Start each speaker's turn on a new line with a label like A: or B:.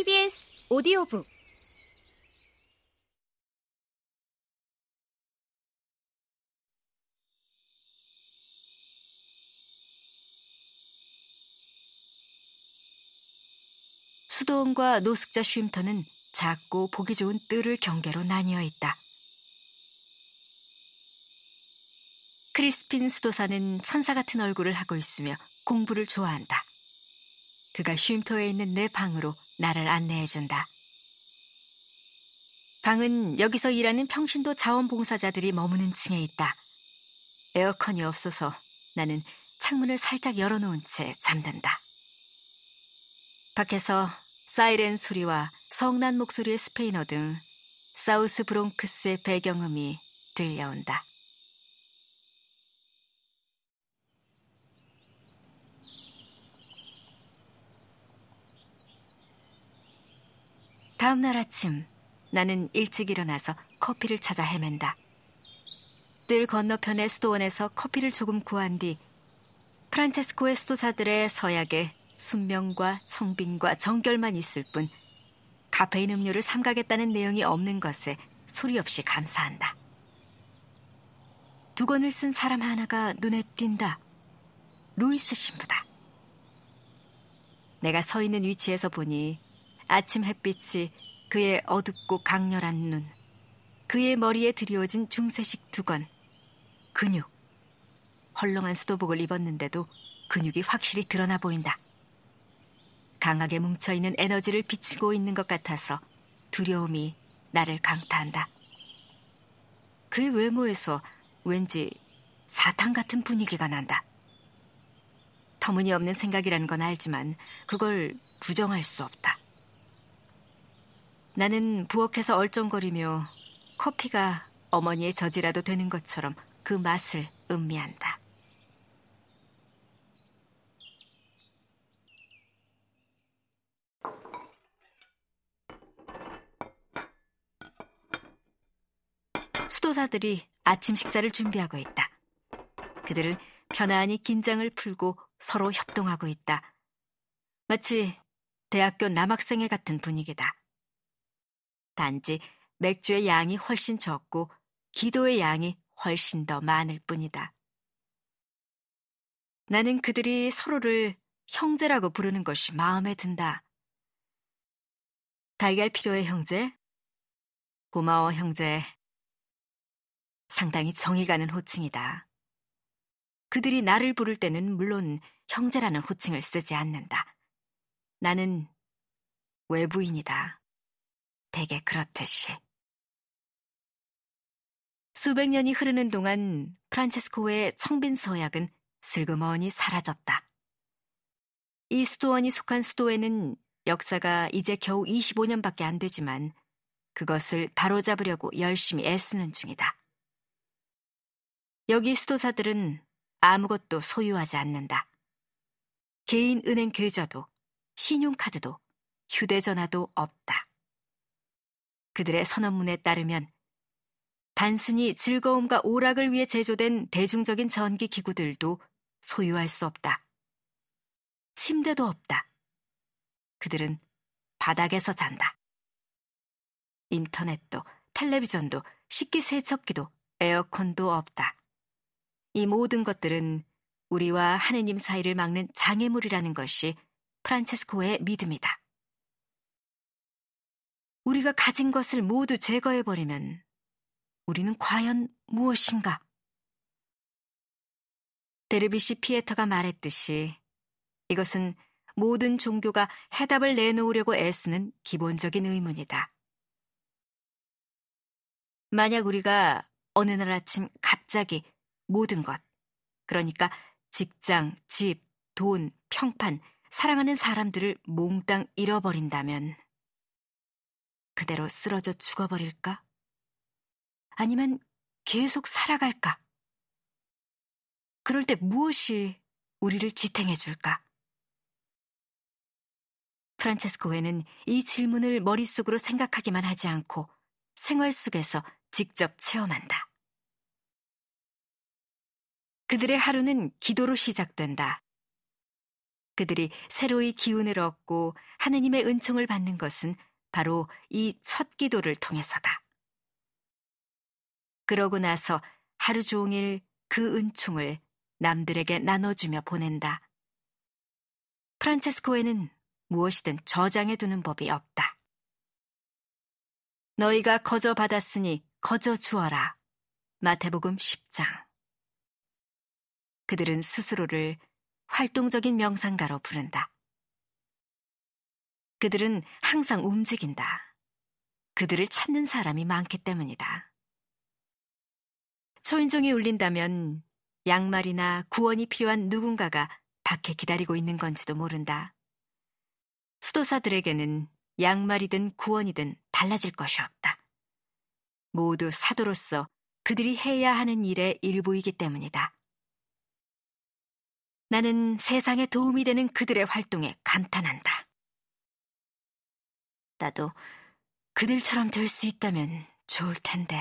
A: KBS 오디오북 수도원과 노숙자 쉼터는 작고 보기 좋은 뜰을 경계로 나뉘어 있다. 크리스핀 수도사는 천사 같은 얼굴을 하고 있으며 공부를 좋아한다. 그가 쉼터에 있는 내 방으로 나를 안내해준다. 방은 여기서 일하는 평신도 자원봉사자들이 머무는 층에 있다. 에어컨이 없어서 나는 창문을 살짝 열어놓은 채 잠든다. 밖에서 사이렌 소리와 성난 목소리의 스페인어 등 사우스 브롱크스의 배경음이 들려온다. 다음 날 아침 나는 일찍 일어나서 커피를 찾아 헤맨다. 뜰 건너편의 수도원에서 커피를 조금 구한 뒤 프란체스코의 수도사들의 서약에 순명과 청빈과 정결만 있을 뿐 카페인 음료를 삼가겠다는 내용이 없는 것에 소리 없이 감사한다. 두 권을 쓴 사람 하나가 눈에 띈다. 루이스 신부다. 내가 서 있는 위치에서 보니 아침 햇빛이 그의 어둡고 강렬한 눈, 그의 머리에 드리워진 중세식 두건, 근육. 헐렁한 수도복을 입었는데도 근육이 확실히 드러나 보인다. 강하게 뭉쳐있는 에너지를 비추고 있는 것 같아서 두려움이 나를 강타한다. 그의 외모에서 왠지 사탕 같은 분위기가 난다. 터무니없는 생각이라는 건 알지만 그걸 부정할 수 없다. 나는 부엌에서 얼쩡거리며 커피가 어머니의 저지라도 되는 것처럼 그 맛을 음미한다. 수도사들이 아침 식사를 준비하고 있다. 그들은 편안히 긴장을 풀고 서로 협동하고 있다. 마치 대학교 남학생회 같은 분위기다. 단지 맥주의 양이 훨씬 적고 기도의 양이 훨씬 더 많을 뿐이다. 나는 그들이 서로를 형제라고 부르는 것이 마음에 든다. 달걀 필요해, 형제? 고마워, 형제. 상당히 정이 가는 호칭이다. 그들이 나를 부를 때는 물론 형제라는 호칭을 쓰지 않는다. 나는 외부인이다. 대개 그렇듯이. 수백 년이 흐르는 동안 프란체스코의 청빈 서약은 슬그머니 사라졌다. 이 수도원이 속한 수도에는 역사가 이제 겨우 25년밖에 안 되지만 그것을 바로잡으려고 열심히 애쓰는 중이다. 여기 수도사들은 아무것도 소유하지 않는다. 개인 은행 계좌도, 신용카드도, 휴대전화도 없다. 그들의 선언문에 따르면 단순히 즐거움과 오락을 위해 제조된 대중적인 전기 기구들도 소유할 수 없다. 침대도 없다. 그들은 바닥에서 잔다. 인터넷도, 텔레비전도, 식기세척기도, 에어컨도 없다. 이 모든 것들은 우리와 하느님 사이를 막는 장애물이라는 것이 프란체스코의 믿음이다. 우리가 가진 것을 모두 제거해버리면 우리는 과연 무엇인가? 데르비시 피에터가 말했듯이 이것은 모든 종교가 해답을 내놓으려고 애쓰는 기본적인 의문이다. 만약 우리가 어느 날 아침 갑자기 모든 것, 그러니까 직장, 집, 돈, 평판, 사랑하는 사람들을 몽땅 잃어버린다면 그대로 쓰러져 죽어버릴까? 아니면 계속 살아갈까? 그럴 때 무엇이 우리를 지탱해 줄까? 프란체스코회는 이 질문을 머릿속으로 생각하기만 하지 않고 생활 속에서 직접 체험한다. 그들의 하루는 기도로 시작된다. 그들이 새로이 기운을 얻고 하느님의 은총을 받는 것은 바로 이 첫 기도를 통해서다. 그러고 나서 하루 종일 그 은총을 남들에게 나눠주며 보낸다. 프란체스코에는 무엇이든 저장해 두는 법이 없다. 너희가 거저 받았으니 거저 주어라. 마태복음 10장. 그들은 스스로를 활동적인 명상가로 부른다. 그들은 항상 움직인다. 그들을 찾는 사람이 많기 때문이다. 초인종이 울린다면 양말이나 구원이 필요한 누군가가 밖에 기다리고 있는 건지도 모른다. 수도사들에게는 양말이든 구원이든 달라질 것이 없다. 모두 사도로서 그들이 해야 하는 일의 일부이기 때문이다. 나는 세상에 도움이 되는 그들의 활동에 감탄한다. 나도 그들처럼 될 수 있다면 좋을 텐데.